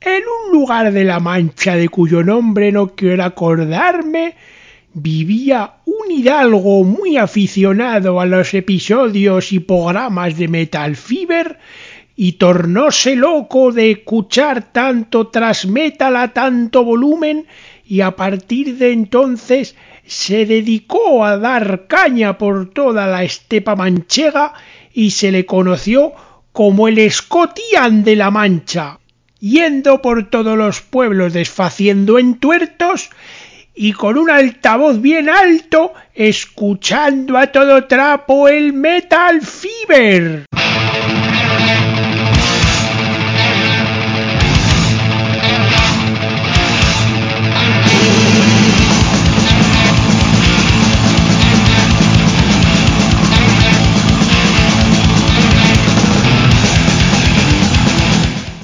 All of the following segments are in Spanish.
En un lugar de la Mancha de cuyo nombre no quiero acordarme, vivía un hidalgo muy aficionado a los episodios y programas de Metal Fever y tornóse loco de escuchar tanto metal a tanto volumen y a partir de entonces se dedicó a dar caña por toda la estepa manchega y se le conoció como el Scotian de la Mancha yendo por todos los pueblos desfaciendo entuertos y con un altavoz bien alto escuchando a todo trapo el Metal Fever.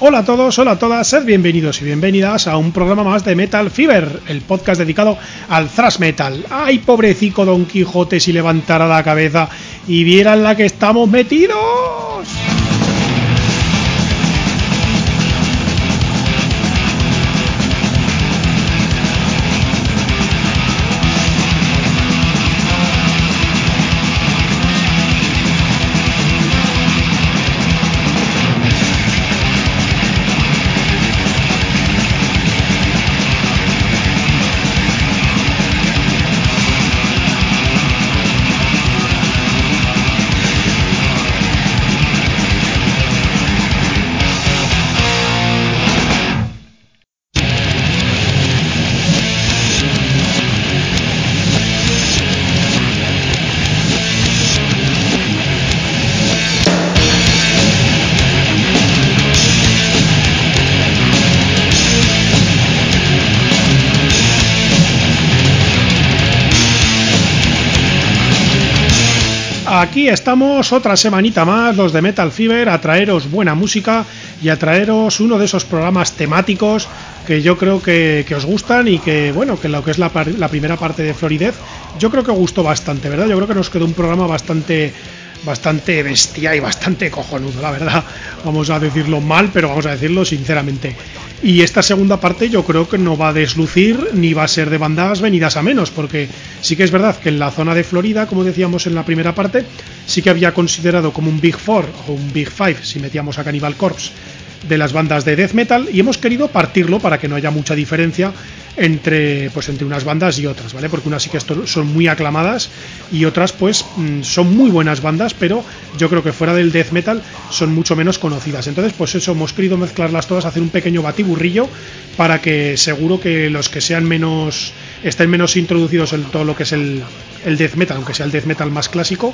Hola a todos, hola a todas, sed bienvenidos y bienvenidas a un programa más de Metal Fever, el podcast dedicado al thrash metal. Ay, pobrecico Don Quijote si levantara la cabeza y vieran la que estamos metidos. Aquí estamos otra semanita más, los de Metal Fever, a traeros buena música y a traeros uno de esos programas temáticos que yo creo que, os gustan y que, bueno, que lo que es la, la primera parte de Floridez, yo creo que gustó bastante, ¿verdad? Yo creo que nos quedó un programa bastante bastante bestia y bastante cojonudo, la verdad. Vamos a decirlo mal, pero vamos a decirlo sinceramente. Y esta segunda parte yo creo que no va a deslucir ni va a ser de bandas venidas a menos, porque sí que es verdad que en la zona de Florida, como decíamos en la primera parte, sí que había considerado como un Big Four o un Big Five si metíamos a Cannibal Corpse de las bandas de death metal y hemos querido partirlo para que no haya mucha diferencia entre pues entre unas bandas y otras, ¿vale? Porque unas sí que son muy aclamadas y otras pues mm, son muy buenas bandas, pero yo creo que fuera del death metal son mucho menos conocidas. Entonces, pues eso hemos querido mezclarlas todas, hacer un pequeño batiburrillo para que seguro que los que sean menos estén menos introducidos en todo lo que es el, death metal, aunque sea el death metal más clásico,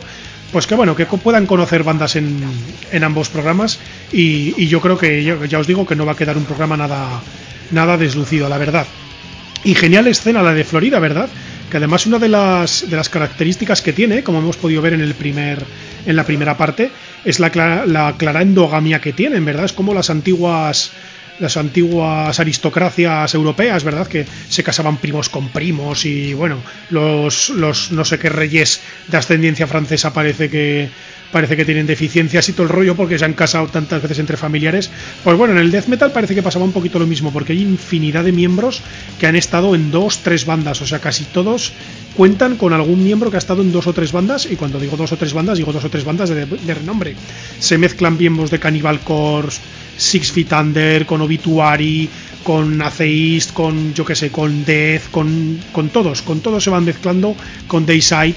pues que bueno, que puedan conocer bandas en, en ambos programas y, yo creo que ya, os digo que no va a quedar un programa nada, nada deslucido, la verdad. Y genial escena la de Florida, ¿verdad? Que además una de las, de las características que tiene, como hemos podido ver en, el primer, en la primera parte, es la, la clara endogamia que tienen, ¿verdad? Es como las antiguas las antiguas aristocracias europeas, ¿verdad? Que se casaban primos con primos y bueno, los, los no sé qué reyes de ascendencia francesa parece que parece que tienen deficiencias y todo el rollo porque se han casado tantas veces entre familiares. Pues bueno, en el death metal parece que pasaba un poquito lo mismo porque hay infinidad de miembros que han estado en dos, tres bandas, o sea, casi todos cuentan con algún miembro que ha estado en dos o tres bandas y cuando digo dos o tres bandas digo dos o tres bandas de, renombre. Se mezclan miembros de Cannibal Corpse, Six Feet Under, con Obituary, con Atheist, con yo que sé, con Death, con, con todos, con todos se van mezclando, con Dayside,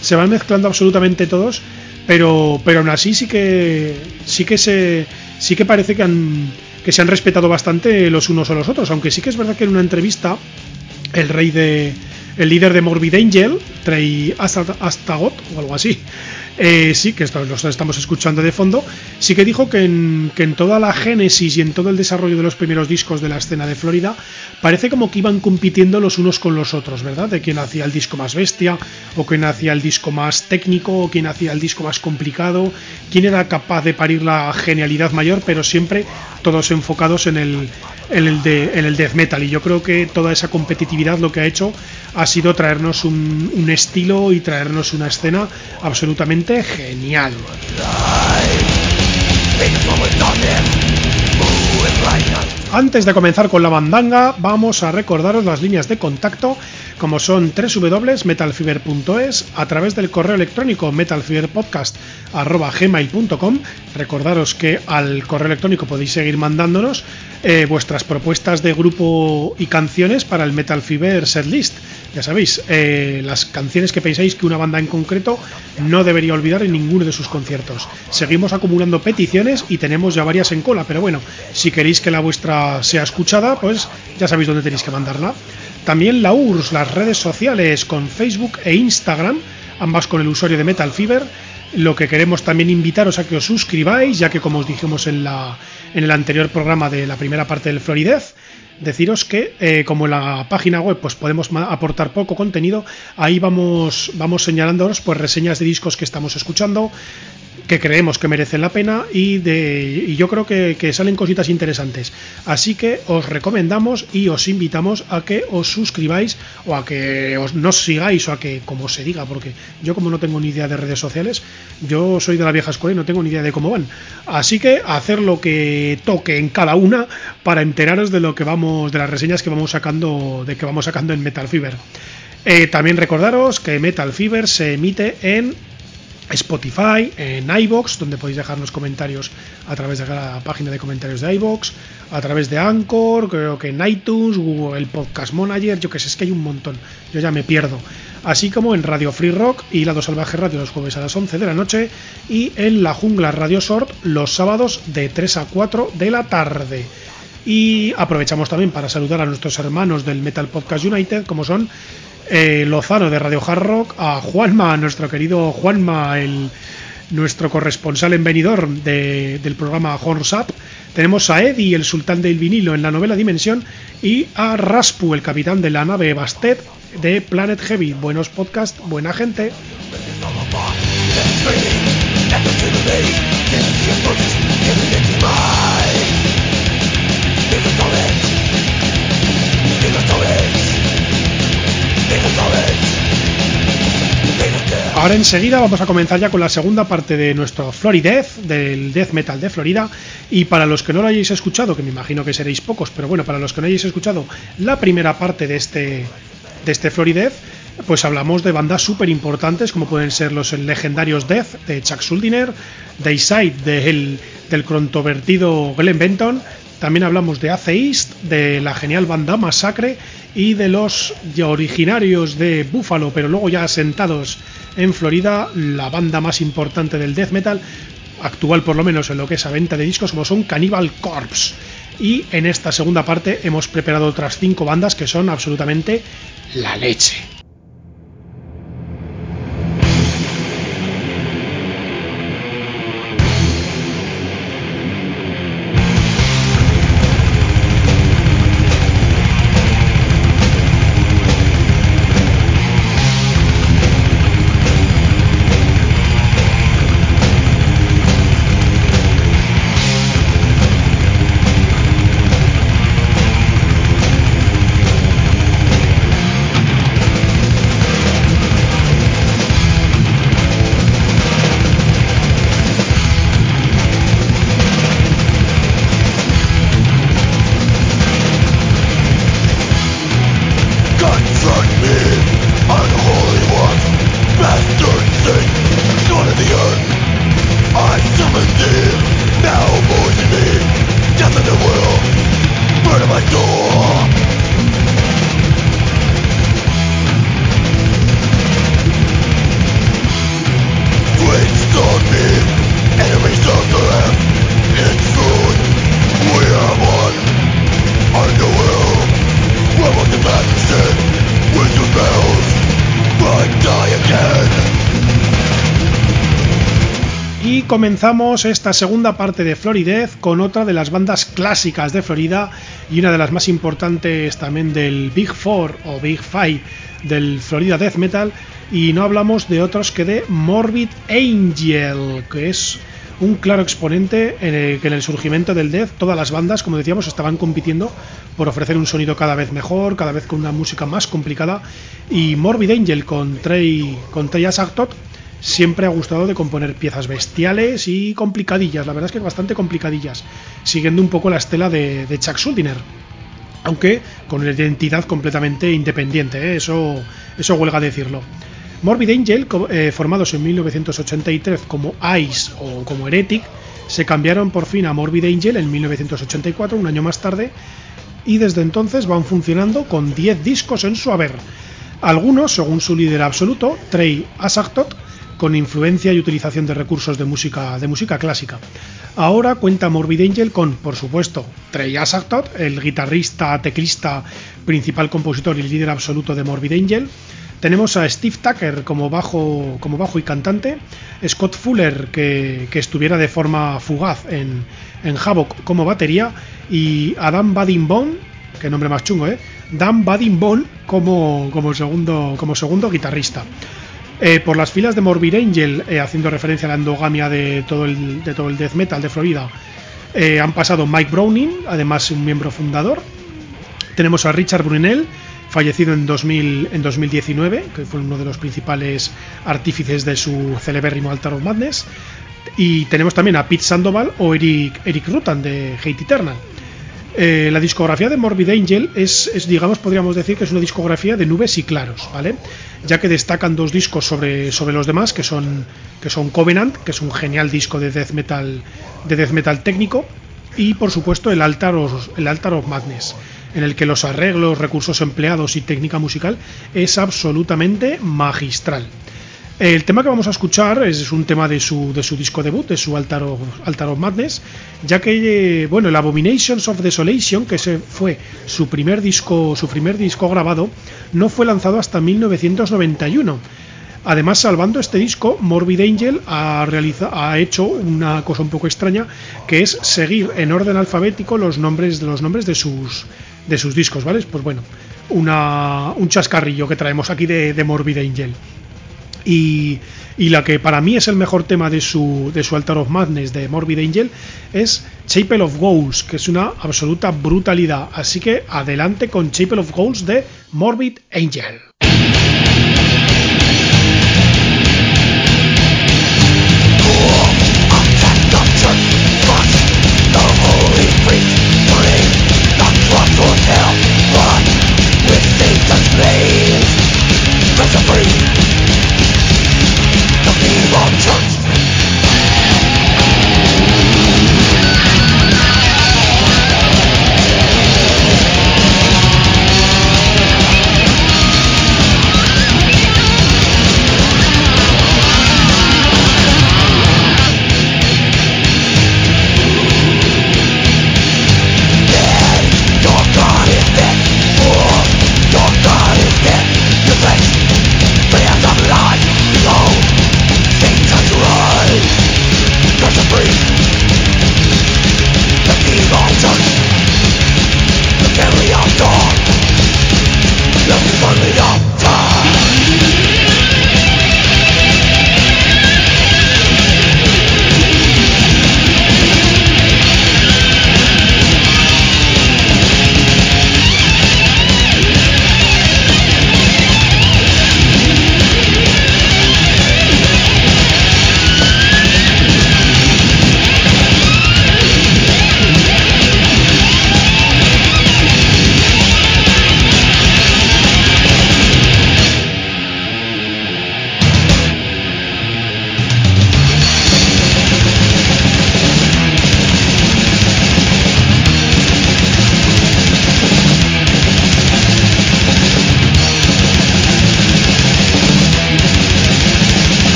se van mezclando absolutamente todos, pero, pero aún así sí que sí que se sí que parece que han que se han respetado bastante los unos a los otros, aunque sí que es verdad que en una entrevista el rey de el líder de Morbid Angel, Trey Astagot o algo así, eh, sí, que esto, lo estamos escuchando de fondo, sí que dijo que en, que en toda la génesis y en todo el desarrollo de los primeros discos de la escena de Florida, parece como que iban compitiendo los unos con los otros, ¿verdad? De quién hacía el disco más bestia, o quién hacía el disco más técnico, o quién hacía el disco más complicado, quién era capaz de parir la genialidad mayor, pero siempre todos enfocados en el, en el, de, en el death metal. Y yo creo que toda esa competitividad lo que ha hecho ha sido traernos un, estilo y traernos una escena absolutamente genial. Antes de comenzar con la bandanga, vamos a recordaros las líneas de contacto, como son www.metalfiber.es, a través del correo electrónico metalfiberpodcast.gmail.com. Recordaros que al correo electrónico podéis seguir mandándonos eh, vuestras propuestas de grupo y canciones para el Metal Fever Setlist. Ya sabéis, eh, las canciones que pensáis que una banda en concreto no debería olvidar en ninguno de sus conciertos. Seguimos acumulando peticiones y tenemos ya varias en cola, pero bueno, si queréis que la vuestra sea escuchada, pues ya sabéis dónde tenéis que mandarla. También la URSS, las redes sociales con Facebook e Instagram, ambas con el usuario de Metal Fever. Lo que queremos también invitaros a que os suscribáis, ya que como os dijimos en, la, en el anterior programa de la primera parte del Floridez, deciros que eh, como en la página web pues podemos aportar poco contenido, ahí vamos, vamos señalándonos pues reseñas de discos que estamos escuchando, que creemos que merecen la pena y, de, y yo creo que, salen cositas interesantes. Así que os recomendamos y os invitamos a que os suscribáis o a que os, nos sigáis o a que, como se diga, porque yo como no tengo ni idea de redes sociales, yo soy de la vieja escuela y no tengo ni idea de cómo van. Así que hacer lo que toque en cada una para enteraros de lo que vamos, de las reseñas que vamos sacando, de que vamos sacando en Metal Fever. Eh, también recordaros que Metal Fever se emite en Spotify, en iBox, donde podéis dejarnos comentarios a través de la página de comentarios de iBox, a través de Anchor, creo que en iTunes, Google, el Podcast Manager, yo que sé, es que hay un montón, yo ya me pierdo. Así como en Radio Free Rock y Lado Salvaje Radio los jueves a las 11 de la noche y en La Jungla Radio Short los sábados de 3 a 4 de la tarde. Y aprovechamos también para saludar a nuestros hermanos del Metal Podcast United, como son eh, Lozano de Radio Hard Rock, a Juanma, nuestro querido Juanma, el, nuestro corresponsal en venidor de, del programa Horns Up. Tenemos a Eddie, el sultán del vinilo en la novela Dimensión, y a Raspu, el capitán de la nave Bastet de Planet Heavy. Buenos podcast, buena gente. Ahora enseguida vamos a comenzar ya con la segunda parte de nuestro Floridez, del death metal de Florida. Y para los que no lo hayáis escuchado, que me imagino que seréis pocos, pero bueno, para los que no hayáis escuchado la primera parte de este, de este Floridez, pues hablamos de bandas súper importantes como pueden ser los legendarios Death de Chuck Schuldiner, Dayside de del controvertido Glenn Benton, también hablamos de Atheist, de la genial banda Massacre y de los originarios de Buffalo, pero luego ya asentados en Florida, la banda más importante del death metal, actual por lo menos en lo que es a venta de discos, como son Cannibal Corpse. Y en esta segunda parte hemos preparado otras cinco bandas que son absolutamente la leche. Comenzamos esta segunda parte de Floridez con otra de las bandas clásicas de Florida y una de las más importantes también del Big Four o Big Five del Florida Death Metal. Y no hablamos de otros que de Morbid Angel, que es un claro exponente en el que en el surgimiento del death todas las bandas, como decíamos, estaban compitiendo por ofrecer un sonido cada vez mejor, cada vez con una música más complicada. Y Morbid Angel con Trey, con siempre ha gustado de componer piezas bestiales y complicadillas, la verdad es que bastante complicadillas, siguiendo un poco la estela de, Chuck Schuldiner. Aunque con una identidad completamente independiente, ¿eh? eso, eso huelga decirlo. Morbid Angel, eh, formados en 1983 como Ice o como Heretic, se cambiaron por fin a Morbid Angel en 1984, un año más tarde, y desde entonces van funcionando con 10 discos en su haber. Algunos, según su líder absoluto, Trey Asagtot, con influencia y utilización de recursos de música, de música clásica. Ahora cuenta Morbid Angel con, por supuesto, Trey Asagtot, el guitarrista, teclista, principal compositor y líder absoluto de Morbid Angel. Tenemos a Steve Tucker como bajo, como bajo y cantante, Scott Fuller que, estuviera de forma fugaz en, en Havoc como batería y Adam Bone, que nombre más chungo, ¿eh? Dan Bone como, como, segundo, como segundo guitarrista. Eh, por las filas de Morbid Angel, eh, haciendo referencia a la endogamia de todo el, de todo el death metal de Florida, eh, han pasado Mike Browning, además un miembro fundador. Tenemos a Richard Brunel, fallecido en, 2000, en 2019, que fue uno de los principales artífices de su celebérrimo Altar of Madness. Y tenemos también a Pete Sandoval o Eric, Eric Rutan de Hate Eternal. Eh, la discografía de Morbid Angel es, digamos, podríamos decir que es una discografía de nubes y claros, ¿vale? Ya que destacan dos discos sobre, sobre los demás, que son, que son Covenant, que es un genial disco de death metal, de death metal técnico, y por supuesto el Altar, of, el Altar of Madness, en el que los arreglos, recursos empleados y técnica musical es absolutamente magistral. El tema que vamos a escuchar es un tema de su, de su disco debut, de su Altar of, Madness, ya que, bueno, el Abominations of Desolation, que ese fue su primer disco, su primer disco grabado, no fue lanzado hasta 1991. Además, salvando este disco, Morbid Angel ha, hecho una cosa un poco extraña, que es seguir en orden alfabético los nombres, los nombres de, sus, discos, ¿vale? Pues bueno, una, un chascarrillo que traemos aquí de Morbid Angel. Y, la que para mí es el mejor tema de su, de su Altar of Madness de Morbid Angel es Chapel of Ghosts, que es una absoluta brutalidad. Así que adelante con Chapel of Ghosts de Morbid Angel.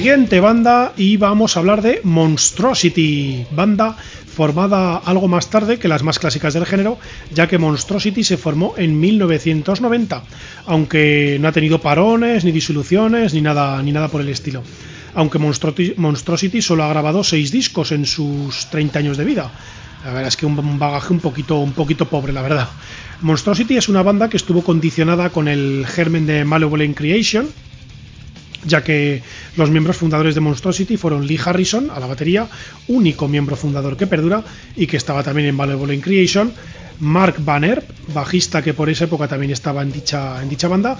Siguiente banda y vamos a hablar de Monstrosity, banda formada algo más tarde que las más clásicas del género, ya que Monstrosity se formó en 1990, aunque no ha tenido parones, ni disoluciones, ni nada, ni nada por el estilo. Aunque Monstrosity solo ha grabado 6 discos en sus 30 años de vida. La verdad es que un bagaje un poquito, un poquito pobre, la verdad. Monstrosity es una banda que estuvo condicionada con el germen de Malevolent Creation, ya que los miembros fundadores de Monstrosity fueron Lee Harrison a la batería, único miembro fundador que perdura y que estaba también en Malevolent Creation, Mark Banner, bajista que por esa época también estaba en dicha, en dicha banda,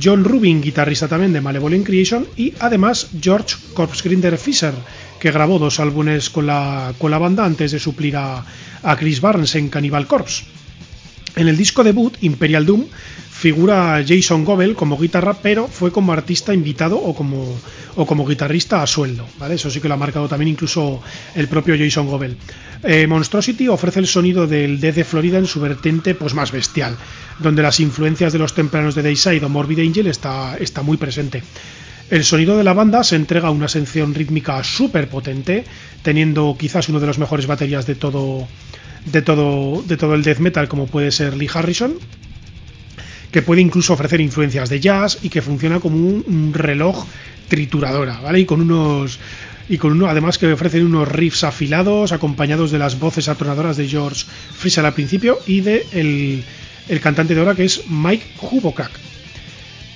John Rubin, guitarrista también de Malevolent Creation y además George Corpsegrinder Fisher, que grabó dos álbumes con la, con la banda antes de suplir a, a Chris Barnes en Cannibal Corpse. En el disco debut, Imperial Doom, figura Jason Gobel como guitarra, pero fue como artista invitado o como, o como guitarrista a sueldo, ¿vale? Eso sí que lo ha marcado también incluso el propio Jason Gobel. Eh, Monstrosity ofrece el sonido del Death de Florida en su vertiente pues, más bestial, donde las influencias de los tempranos de Dayside o Morbid Angel está, está muy presente. El sonido de la banda se entrega una sección rítmica súper potente, teniendo quizás uno de los mejores baterías de todo, de todo, de todo el death metal, como puede ser Lee Harrison, que puede incluso ofrecer influencias de jazz y que funciona como un, reloj trituradora, ¿vale? Y con unos y con uno además que ofrecen unos riffs afilados acompañados de las voces atronadoras de George Friesel al principio y de el, cantante de ahora que es Mike Hubokak.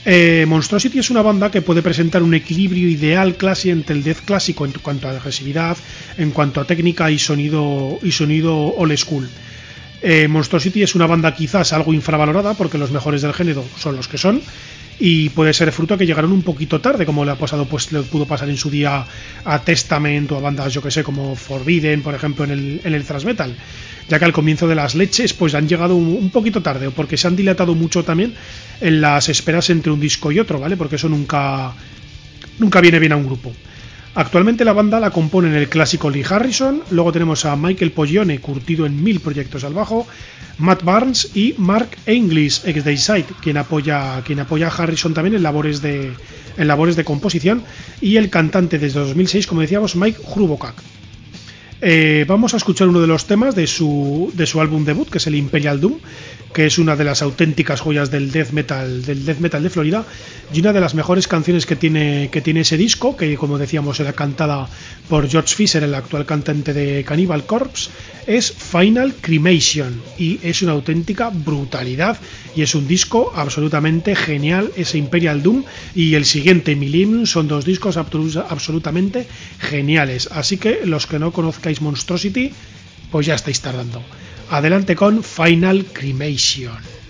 Eh, Monstrosity es una banda que puede presentar un equilibrio ideal clase entre el death clásico en cuanto a agresividad, en cuanto a técnica y sonido y sonido old school. Eh, Monstrosity es una banda quizás algo infravalorada porque los mejores del género son los que son y puede ser fruto que llegaron un poquito tarde, como le ha pasado, pues le pudo pasar en su día a Testament o a bandas, yo que sé, como Forbidden, por ejemplo, en el, en el thrash metal, ya que al comienzo de las leches, pues han llegado un, un, poquito tarde, porque se han dilatado mucho también en las esperas entre un disco y otro, ¿vale? Porque eso nunca, nunca viene bien a un grupo. Actualmente la banda la componen el clásico Lee Harrison, luego tenemos a Michael Poglione, curtido en mil proyectos al bajo, Matt Barnes y Mark English, ex Dayside, quien apoya, quien apoya a Harrison también en labores, de, en labores de composición, y el cantante desde 2006, como decíamos, Mike Hrubokak. Eh, vamos a escuchar uno de los temas de su, de su álbum debut, que es el Imperial Doom, que es una de las auténticas joyas del death metal, del death metal de Florida, y una de las mejores canciones que tiene, que tiene ese disco, que como decíamos era cantada por George Fisher, el actual cantante de Cannibal Corpse, es Final Cremation, y es una auténtica brutalidad, y es un disco absolutamente genial, ese Imperial Doom, y el siguiente Milim son dos discos absolutamente geniales, así que los que no conozcáis Monstrosity, pues ya estáis tardando. Adelante con Final Cremation.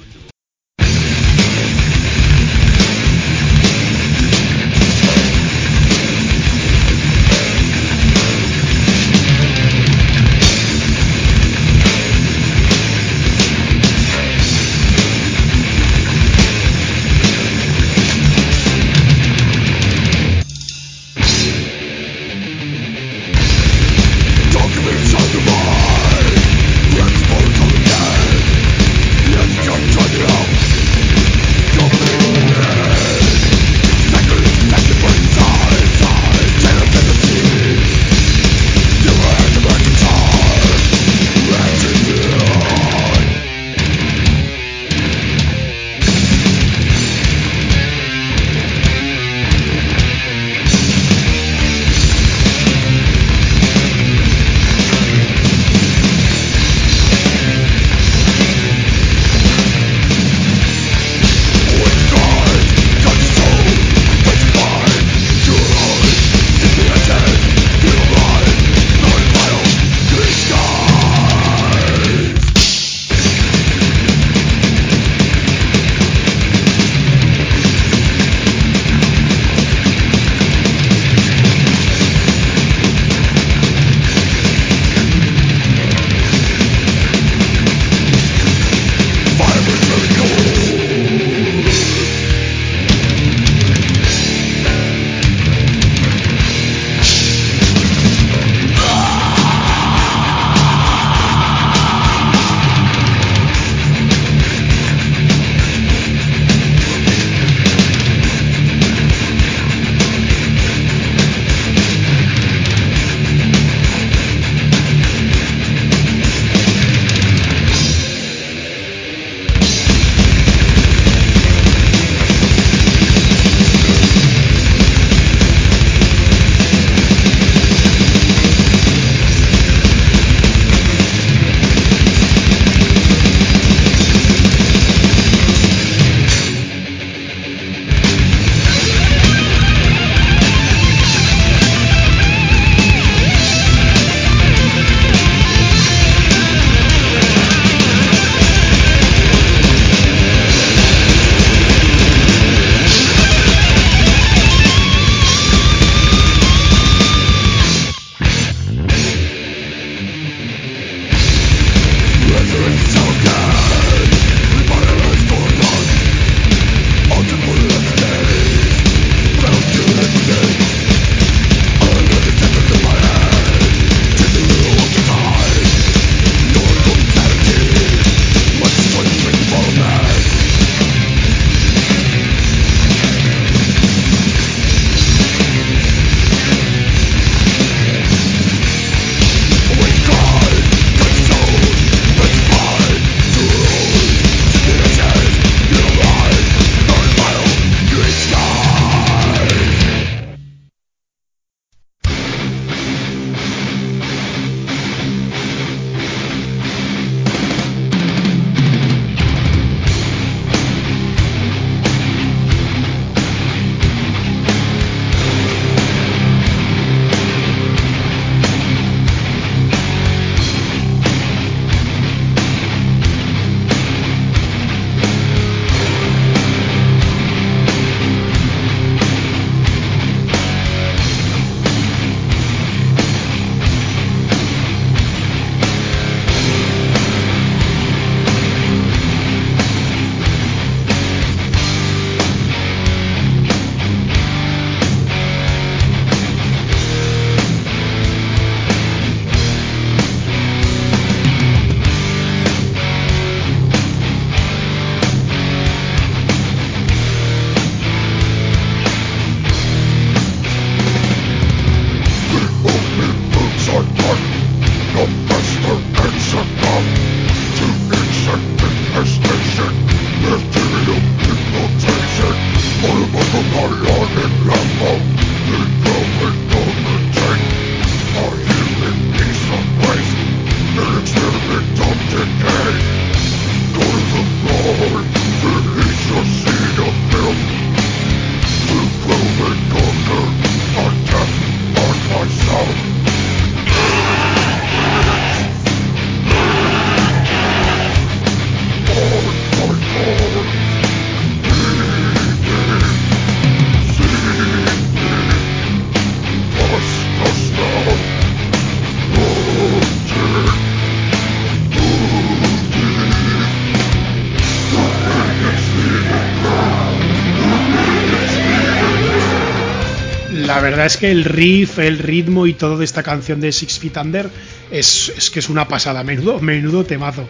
Es que el riff, el ritmo y todo de esta canción de Six Feet Under es, que es una pasada, menudo, menudo temazo.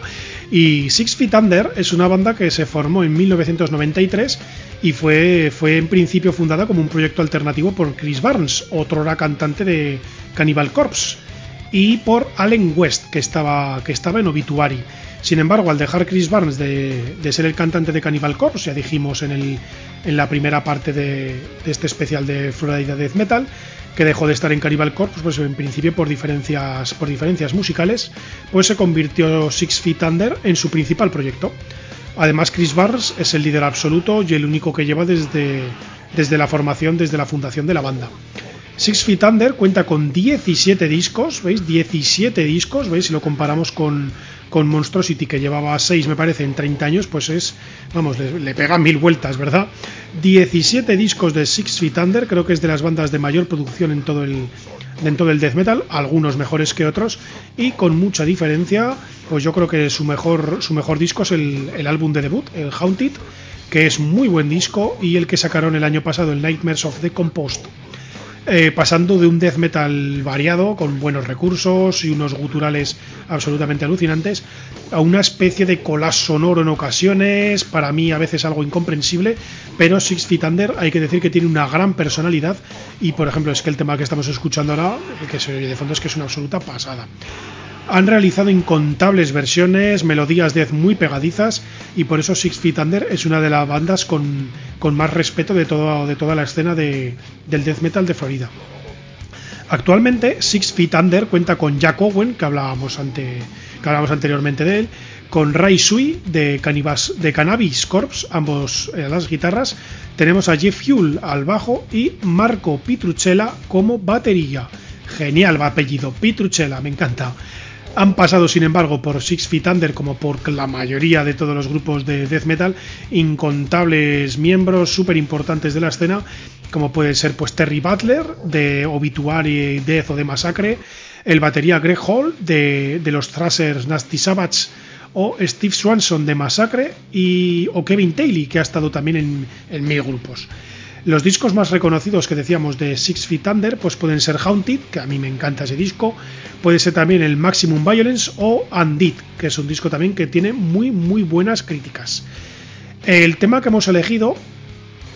Y Six Feet Under es una banda que se formó en 1993 y fue, fue en principio fundada como un proyecto alternativo por Chris Barnes, otro era cantante de Cannibal Corpse, y por Allen West, que estaba, que estaba en Obituary. Sin embargo, al dejar Chris Barnes de, ser el cantante de Cannibal Corpse, ya dijimos en, el, en la primera parte de, este especial de Florida Death Metal, que dejó de estar en Cannibal Corpse, pues en principio por diferencias, por diferencias musicales, pues se convirtió Six Feet Under en su principal proyecto. Además, Chris Barnes es el líder absoluto y el único que lleva desde, desde la formación, desde la fundación de la banda. Six Feet Under cuenta con 17 discos, ¿veis? 17 discos, ¿veis? Si lo comparamos con, con Monstrosity, que llevaba 6, me parece, en 30 años, pues es, vamos, le, pega mil vueltas, ¿verdad? 17 discos de Six Feet Under, creo que es de las bandas de mayor producción en todo el, dentro del death metal, algunos mejores que otros, y con mucha diferencia, pues yo creo que su mejor, su mejor disco es el, el álbum de debut, el Haunted, que es muy buen disco, y el que sacaron el año pasado, el Nightmares of the Compost. Eh, pasando de un death metal variado, con buenos recursos y unos guturales absolutamente alucinantes, a una especie de collage sonoro en ocasiones, para mí a veces algo incomprensible, pero Six Feet hay que decir que tiene una gran personalidad y por ejemplo es que el tema que estamos escuchando ahora, que se oye de fondo es que es una absoluta pasada. Han realizado incontables versiones, melodías death muy pegadizas y por eso Six Feet Under es una de las bandas con, más respeto de, toda la escena de, del death metal de Florida. Actualmente Six Feet Under cuenta con Jack Owen, que hablábamos, anteriormente de él, con Ray Sui de, de Cannabis Corps, ambos a las guitarras. Tenemos a Jeff Huell al bajo y Marco Pitrucella como batería. Genial apellido, Pitrucella, me encanta. Han pasado, sin embargo, por Six Feet Under, como por la mayoría de todos los grupos de death metal, incontables miembros súper importantes de la escena, como puede ser pues Terry Butler de Obituary Death o de Massacre, el batería Greg Hall de, de los Thrashers Nasty Savage o Steve Swanson de Massacre y o Kevin Taylor que ha estado también en, en mil grupos. Los discos más reconocidos que decíamos de Six Feet Under pues pueden ser Haunted, que a mí me encanta ese disco, puede ser también el Maximum Violence o Undid, que es un disco también que tiene muy muy buenas críticas. El tema que hemos elegido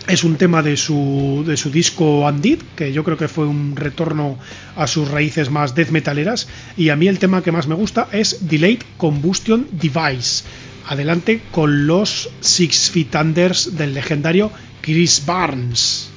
es un tema de su, de su disco Undid, que yo creo que fue un retorno a sus raíces más death metaleras, y a mí el tema que más me gusta es Delayed Combustion Device. Adelante con los Six Feet Unders del legendario Chris Barnes.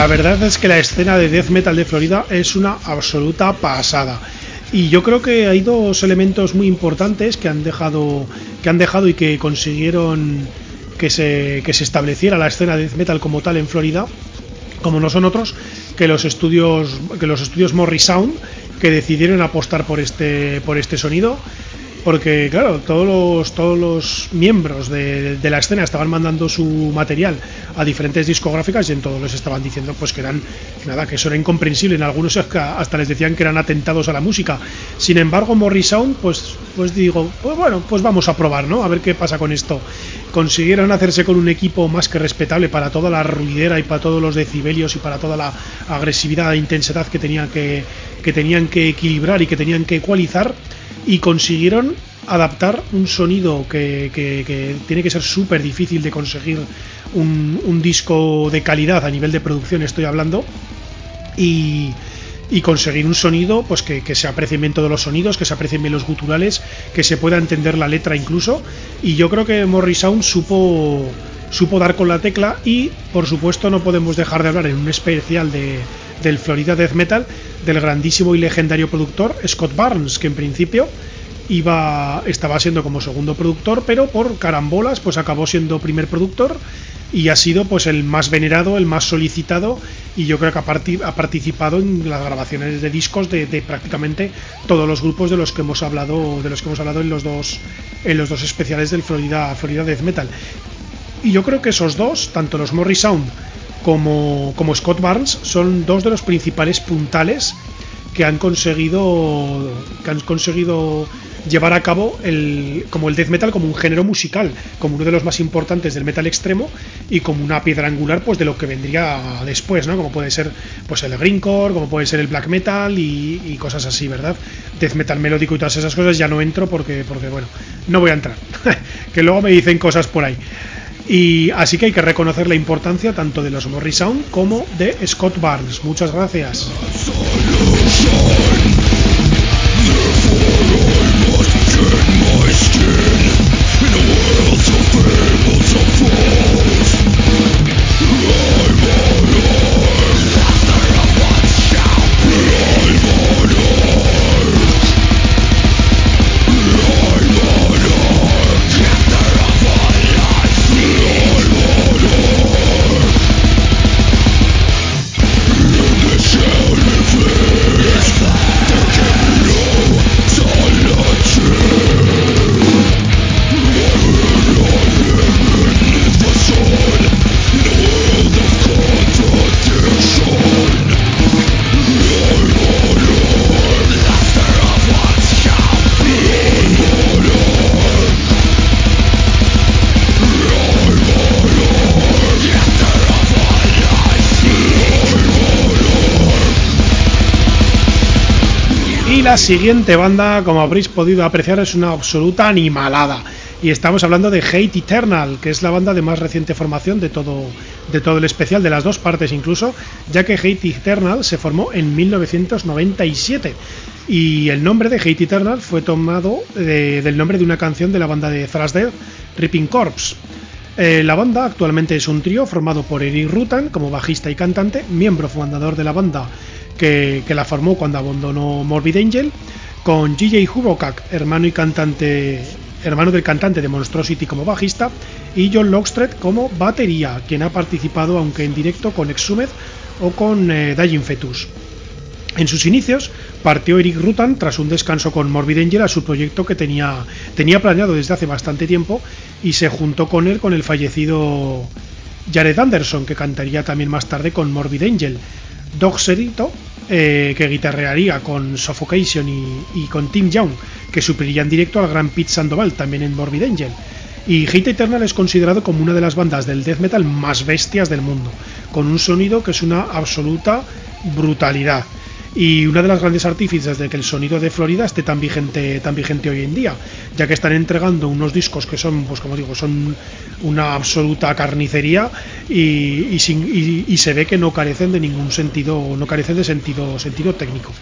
La verdad es que la escena de death metal de Florida es una absoluta pasada. Y yo creo que hay dos elementos muy importantes que han dejado, que han dejado y que consiguieron que se, estableciera la escena de death metal como tal en Florida, como no son otros que los estudios, que los estudios Morris Sound, que decidieron apostar por este, por este sonido porque claro, todos los, todos los miembros de, la escena estaban mandando su material a diferentes discográficas y en todos les estaban diciendo pues que eran nada, que eso era incomprensible, en algunos hasta les decían que eran atentados a la música. Sin embargo, Morris Sound, pues, pues digo, pues bueno, pues vamos a probar, ¿no? A ver qué pasa con esto. Consiguieron hacerse con un equipo más que respetable para toda la ruidera y para todos los decibelios y para toda la agresividad e intensidad que tenían que, que tenían que equilibrar y que tenían que ecualizar y consiguieron adaptar un sonido que, tiene que ser súper difícil de conseguir un, disco de calidad a nivel de producción estoy hablando y, conseguir un sonido pues que, se aprecien bien todos los sonidos que se aprecien bien los guturales que se pueda entender la letra incluso. Y yo creo que Morris Sound supo supo dar con la tecla y por supuesto no podemos dejar de hablar en un especial de, del Florida Death Metal del grandísimo y legendario productor Scott Barnes, que en principio iba estaba siendo como segundo productor, pero por carambolas pues acabó siendo primer productor y ha sido pues el más venerado, el más solicitado y yo creo que ha, participado en las grabaciones de discos de, prácticamente todos los grupos de los que hemos hablado de los que hemos hablado en los dos en los dos especiales del Florida Florida Death Metal. Y yo creo que esos dos, tanto los Morris Sound como, como Scott Barnes son dos de los principales puntales que han conseguido que han conseguido llevar a cabo el, como el death metal como un género musical, como uno de los más importantes del metal extremo y como una piedra angular pues de lo que vendría después, ¿no? Como puede ser pues el greencore, como puede ser el black metal y, y, cosas así, ¿verdad? Death metal melódico y todas esas cosas ya no entro porque porque bueno, no voy a entrar. que luego me dicen cosas por ahí. Y así que hay que reconocer la importancia tanto de los Morris Sound como de Scott Barnes. Muchas gracias. La siguiente banda, como habréis podido apreciar, es una absoluta animalada. Y estamos hablando de Hate Eternal, que es la banda de más reciente formación de todo, de todo el especial, de las dos partes incluso, ya que Hate Eternal se formó en 1997. Y el nombre de Hate Eternal fue tomado del nombre de una canción de la banda de Thrash Ripping Corpse. Eh, la banda actualmente es un trío formado por Eric Rutan como bajista y cantante, miembro fundador de la banda que, la formó cuando abandonó Morbid Angel, con G.J. Hubokak, hermano y cantante hermano del cantante de Monstrosity como bajista, y John Lockstreet como batería, quien ha participado, aunque en directo, con Exhumed o con eh, Dying Fetus. En sus inicios partió Eric Rutan tras un descanso con Morbid Angel a su proyecto que tenía, tenía planeado desde hace bastante tiempo y se juntó con él con el fallecido Jared Anderson, que cantaría también más tarde con Morbid Angel. Dog Serito eh, que guitarrearía con Suffocation y, con Tim Young, que supliría en directo al gran Pete Sandoval, también en Morbid Angel. Y Hate Eternal es considerado como una de las bandas del death metal más bestias del mundo, con un sonido que es una absoluta brutalidad y una de las grandes artífices de que el sonido de Florida esté tan vigente hoy en día ya que están entregando unos discos que son pues como digo son una absoluta carnicería y, y, se ve que no carecen de ningún sentido no carecen de sentido sentido técnico.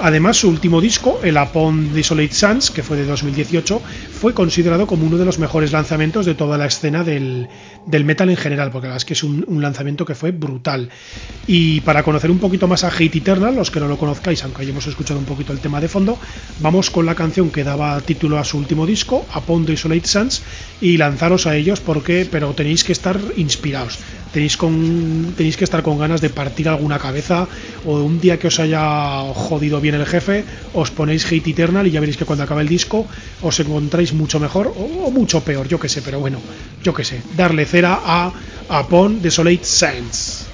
Además, su último disco, el Upon Desolate Sands, que fue de 2018, fue considerado como uno de los mejores lanzamientos de toda la escena del, metal en general, porque la verdad es que es un, lanzamiento que fue brutal. Y para conocer un poquito más a Hate Eternal, los que no lo conozcáis, aunque hayamos escuchado un poquito el tema de fondo, vamos con la canción que daba título a su último disco, Upon Desolate Sands, y lanzaros a ellos porque, pero tenéis que estar inspirados tenéis, que estar con ganas de partir alguna cabeza o un día que os haya jodido bien el jefe, os ponéis Hate Eternal y ya veréis que cuando acabe el disco os encontráis mucho mejor o, mucho peor, yo que sé, pero bueno, yo que sé, darle cera a Upon Desolate Sands.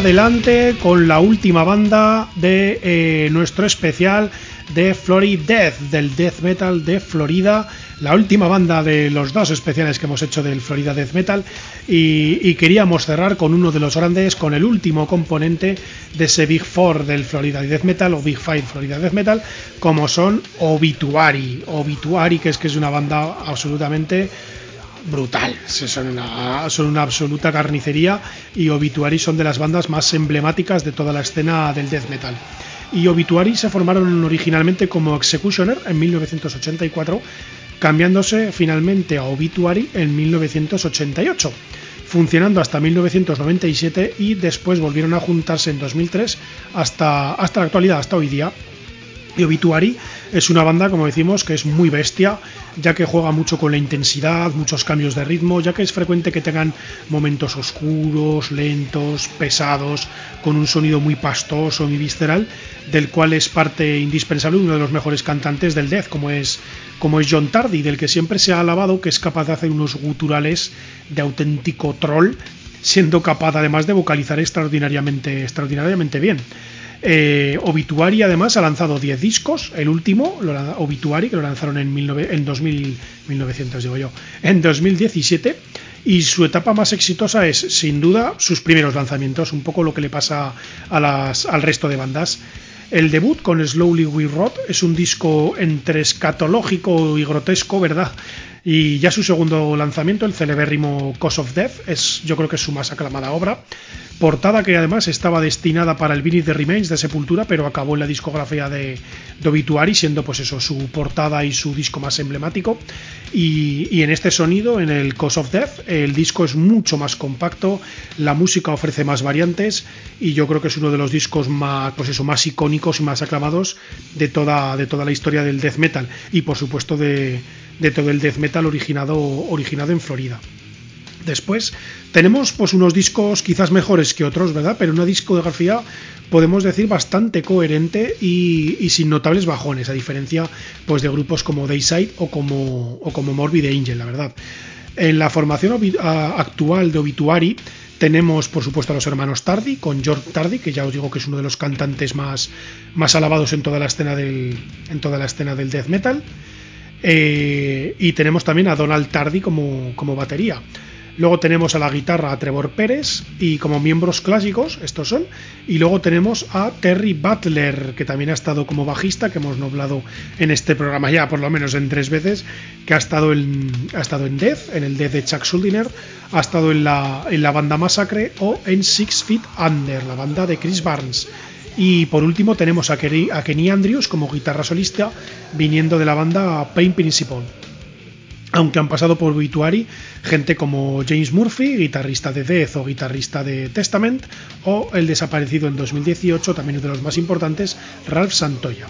Adelante con la última banda de eh, nuestro especial de Florida Death, del death metal de Florida, la última banda de los dos especiales que hemos hecho del Florida Death Metal. Y, queríamos cerrar con uno de los grandes, con el último componente de ese Big Four del Florida Death Metal o Big Five Florida Death Metal, como son Obituary. Obituary, que es que es una banda absolutamente brutal. Son una, absoluta carnicería y Obituary son de las bandas más emblemáticas de toda la escena del death metal. Y Obituary se formaron originalmente como Executioner en 1984, cambiándose finalmente a Obituary en 1988 funcionando hasta 1997 y después volvieron a juntarse en 2003 hasta, hasta la actualidad, hasta hoy día. Y Obituary es una banda, como decimos, que es muy bestia, ya que juega mucho con la intensidad, muchos cambios de ritmo, ya que es frecuente que tengan momentos oscuros, lentos, pesados, con un sonido muy pastoso, muy visceral, del cual es parte indispensable uno de los mejores cantantes del death, como es, como es John Tardy, del que siempre se ha alabado que es capaz de hacer unos guturales de auténtico troll, siendo capaz además de vocalizar extraordinariamente, extraordinariamente bien. Eh, Obituary además ha lanzado 10 discos, el último, Obituary, que lo lanzaron en, en 2000, 1900, digo yo, en 2017. Y su etapa más exitosa es, sin duda, sus primeros lanzamientos, un poco lo que le pasa a las, al resto de bandas. El debut con Slowly We Rot es un disco entre escatológico y grotesco, ¿verdad? Y ya su segundo lanzamiento, el celebérrimo Cause of Death, es, yo creo que es su más aclamada obra. Portada que además estaba destinada para el Beneath the Remains de Sepultura, pero acabó en la discografía de, de Obituary, siendo pues eso, su portada y su disco más emblemático. Y, en este sonido, en el Cause of Death, el disco es mucho más compacto, la música ofrece más variantes y yo creo que es uno de los discos más, pues eso, más icónicos y más aclamados de toda, de toda la historia del death metal y por supuesto de, de todo el death metal originado, originado en Florida. Después tenemos pues unos discos quizás mejores que otros, ¿verdad? Pero una discografía podemos decir bastante coherente y, sin notables bajones, a diferencia pues de grupos como Dayside o como, o como Morbid Angel, la verdad. En la formación actual de Obituary tenemos, por supuesto, a los hermanos Tardy, con George Tardy, que ya os digo que es uno de los cantantes más, más alabados en toda la escena del, en toda la escena del death metal. Eh, y tenemos también a Donald Tardy como, como batería. Luego tenemos a la guitarra a Trevor Pérez y como miembros clásicos, estos son. Y luego tenemos a Terry Butler, que también ha estado como bajista, que hemos nombrado en este programa ya por lo menos en tres veces, que ha estado en, ha estado en Death, en el Death de Chuck Schuldiner, ha estado en la, en la banda Massacre o en Six Feet Under, la banda de Chris Barnes. Y por último tenemos a Kenny, Andrews como guitarra solista viniendo de la banda Pain Principle. Aunque han pasado por Obituary gente como James Murphy, guitarrista de Death o guitarrista de Testament, o el desaparecido en 2018, también uno de los más importantes, Ralph Santoya.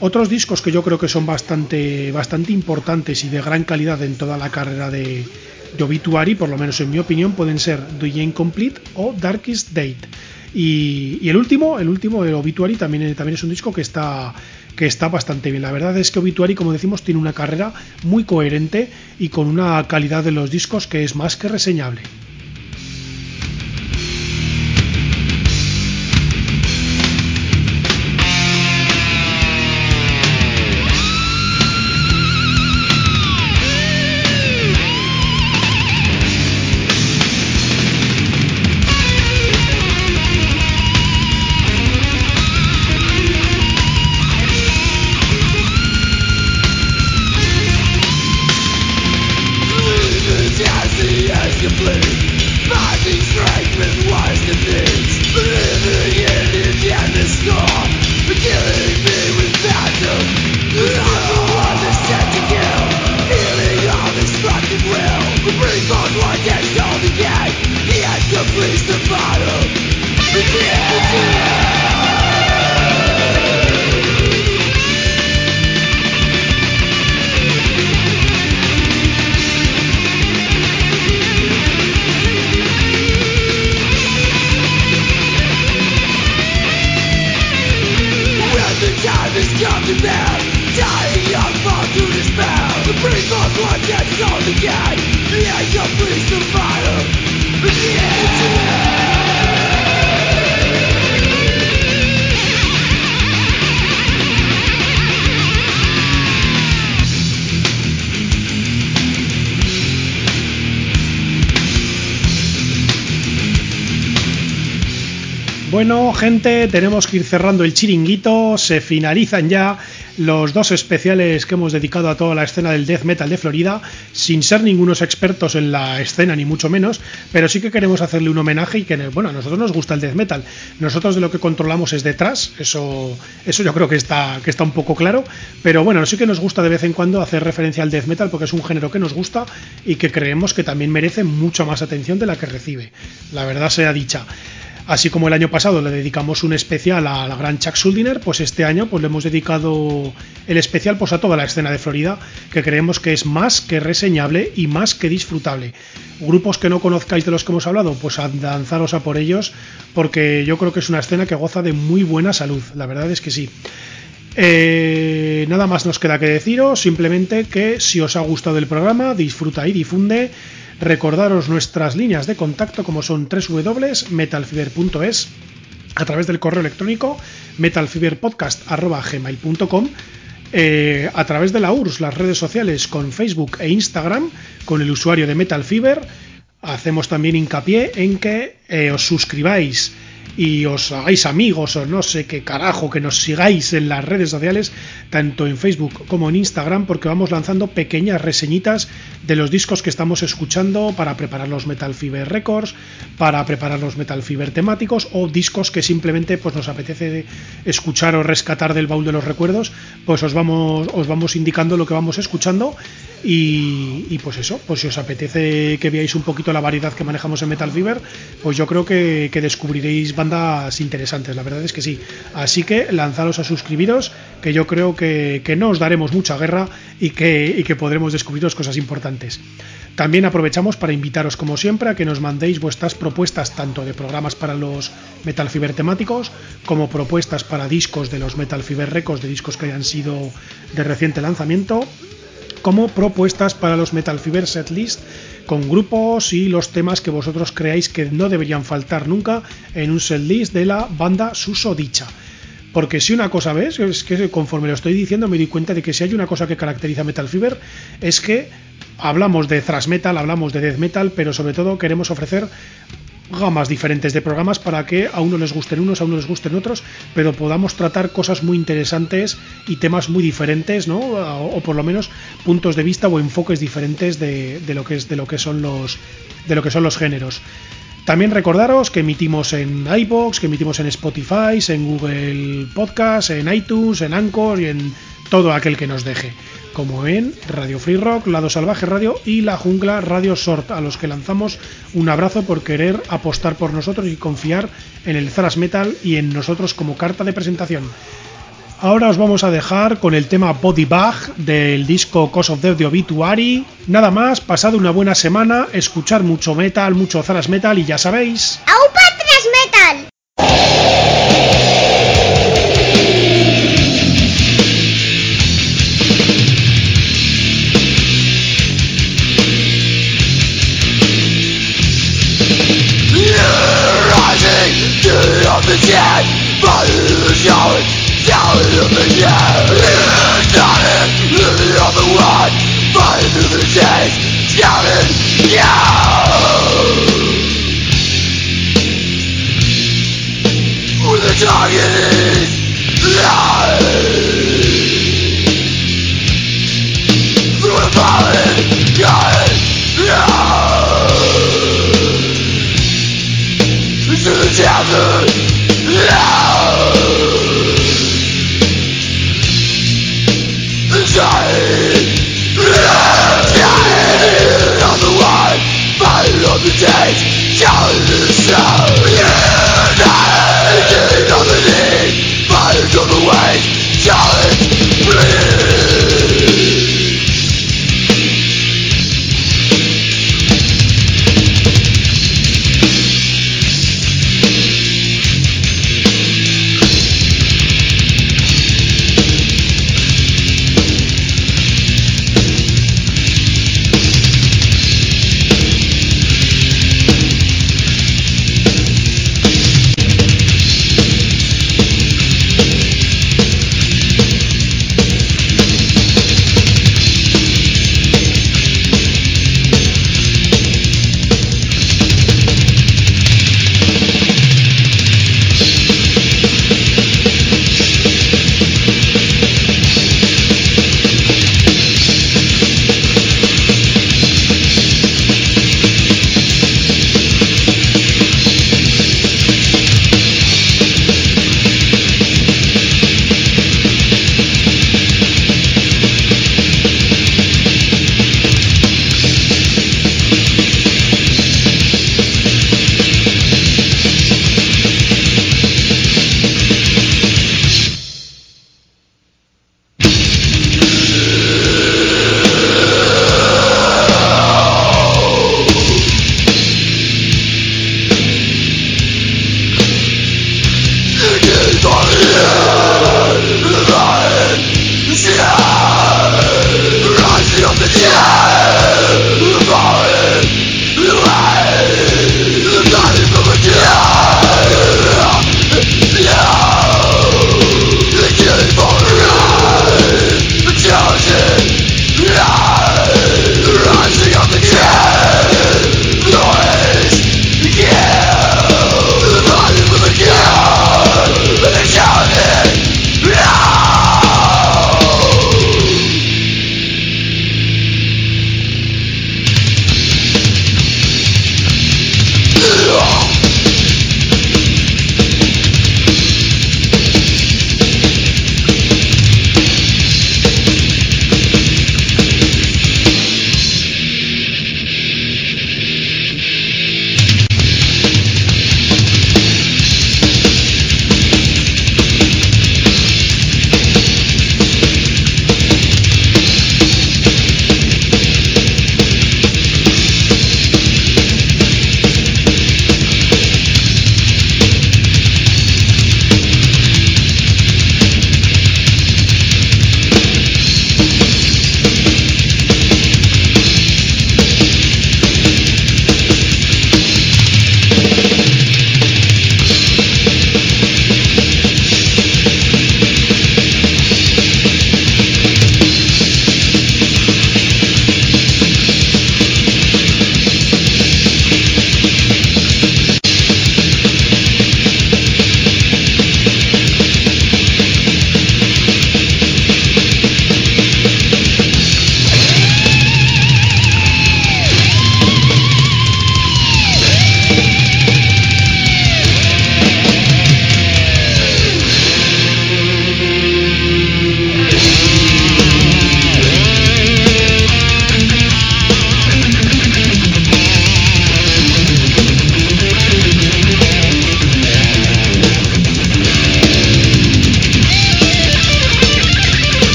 Otros discos que yo creo que son bastante, bastante importantes y de gran calidad en toda la carrera de, Obituary, por lo menos en mi opinion, pueden ser The Incomplete o Darkest Date. Y, el último, el último, el Obituary, también, también es un disco que está, que está bastante bien. La verdad es que Obituary, como decimos, tiene una carrera muy coherente y con una calidad de los discos que es más que reseñable. Bueno, gente, tenemos que ir cerrando el chiringuito. Se finalizan ya los dos especiales que hemos dedicado a toda la escena del death metal de Florida, sin ser ningunos expertos en la escena, ni mucho menos, pero sí que queremos hacerle un homenaje y que, bueno, a nosotros nos gusta el death metal. Nosotros de lo que controlamos es detrás, eso, eso yo creo que está, que está un poco claro, pero bueno, sí que nos gusta de vez en cuando hacer referencia al death metal porque es un género que nos gusta y que creemos que también merece mucha más atención de la que recibe. La verdad sea dicha. Así como el año pasado le dedicamos un especial a la gran Chuck Schuldiner, pues este año pues le hemos dedicado el especial pues a toda la escena de Florida, que creemos que es más que reseñable y más que disfrutable. Grupos que no conozcáis de los que hemos hablado, pues a lanzaros a por ellos, porque yo creo que es una escena que goza de muy buena salud, la verdad es que sí. Eh, nada más nos queda que deciros, simplemente que si os ha gustado el programa, disfruta y difunde Recordaros nuestras líneas de contacto como son www.metalfiber.es a través del correo electrónico metalfiberpodcast.gmail.com eh, a través de la URSS, las redes sociales con Facebook e Instagram con el usuario de Metalfiber. Hacemos también hincapié en que eh, os suscribáis y os hagáis amigos o no sé qué carajo, que nos sigáis en las redes sociales, tanto en Facebook como en Instagram, porque vamos lanzando pequeñas reseñitas de los discos que estamos escuchando para preparar los Metal Fever Records, para preparar los Metal Fever temáticos o discos que simplemente pues, nos apetece escuchar o rescatar del baúl de los recuerdos, pues os vamos, os vamos indicando lo que vamos escuchando y, pues eso, pues si os apetece que veáis un poquito la variedad que manejamos en Metal Fever, pues yo creo que, descubriréis bandas interesantes, la verdad es que sí. Así que lanzaros a suscribiros, que yo creo que, no os daremos mucha guerra y que, que podremos descubriros cosas importantes. También aprovechamos para invitaros, como siempre, a que nos mandéis vuestras propuestas tanto de programas para los Metal Fever temáticos como propuestas para discos de los Metal Fever Records, de discos que hayan sido de reciente lanzamiento, como propuestas para los Metal Fever Setlist con grupos y los temas que vosotros creáis que no deberían faltar nunca en un setlist de la banda susodicha. Porque si una cosa ves, es que conforme lo estoy diciendo me di cuenta de que si hay una cosa que caracteriza Metal Fever es que hablamos de thrash metal, hablamos de death metal, pero sobre todo queremos ofrecer gamas diferentes de programas para que a uno les gusten unos, a uno les gusten otros, pero podamos tratar cosas muy interesantes y temas muy diferentes, ¿no? O, por lo menos puntos de vista o enfoques diferentes de, lo que es de lo que son los de lo que son los géneros. También recordaros que emitimos en iBox, que emitimos en Spotify, en Google Podcast, en iTunes, en Anchor y en todo aquel que nos deje como en Radio Free Rock, Lado Salvaje Radio y La Jungla Radio Sort, a los que lanzamos un abrazo por querer apostar por nosotros y confiar en el thrash metal y en nosotros como carta de presentación. Ahora os vamos a dejar con el tema Body Bag del disco Cause of Death de Obituary. Nada más, pasado una buena semana, escuchar mucho metal, mucho thrash metal y ya sabéis. ¡Aupa thrash metal! Body the shower Down of the dead Dying Living of the one Fighting through the days Scouting Yeah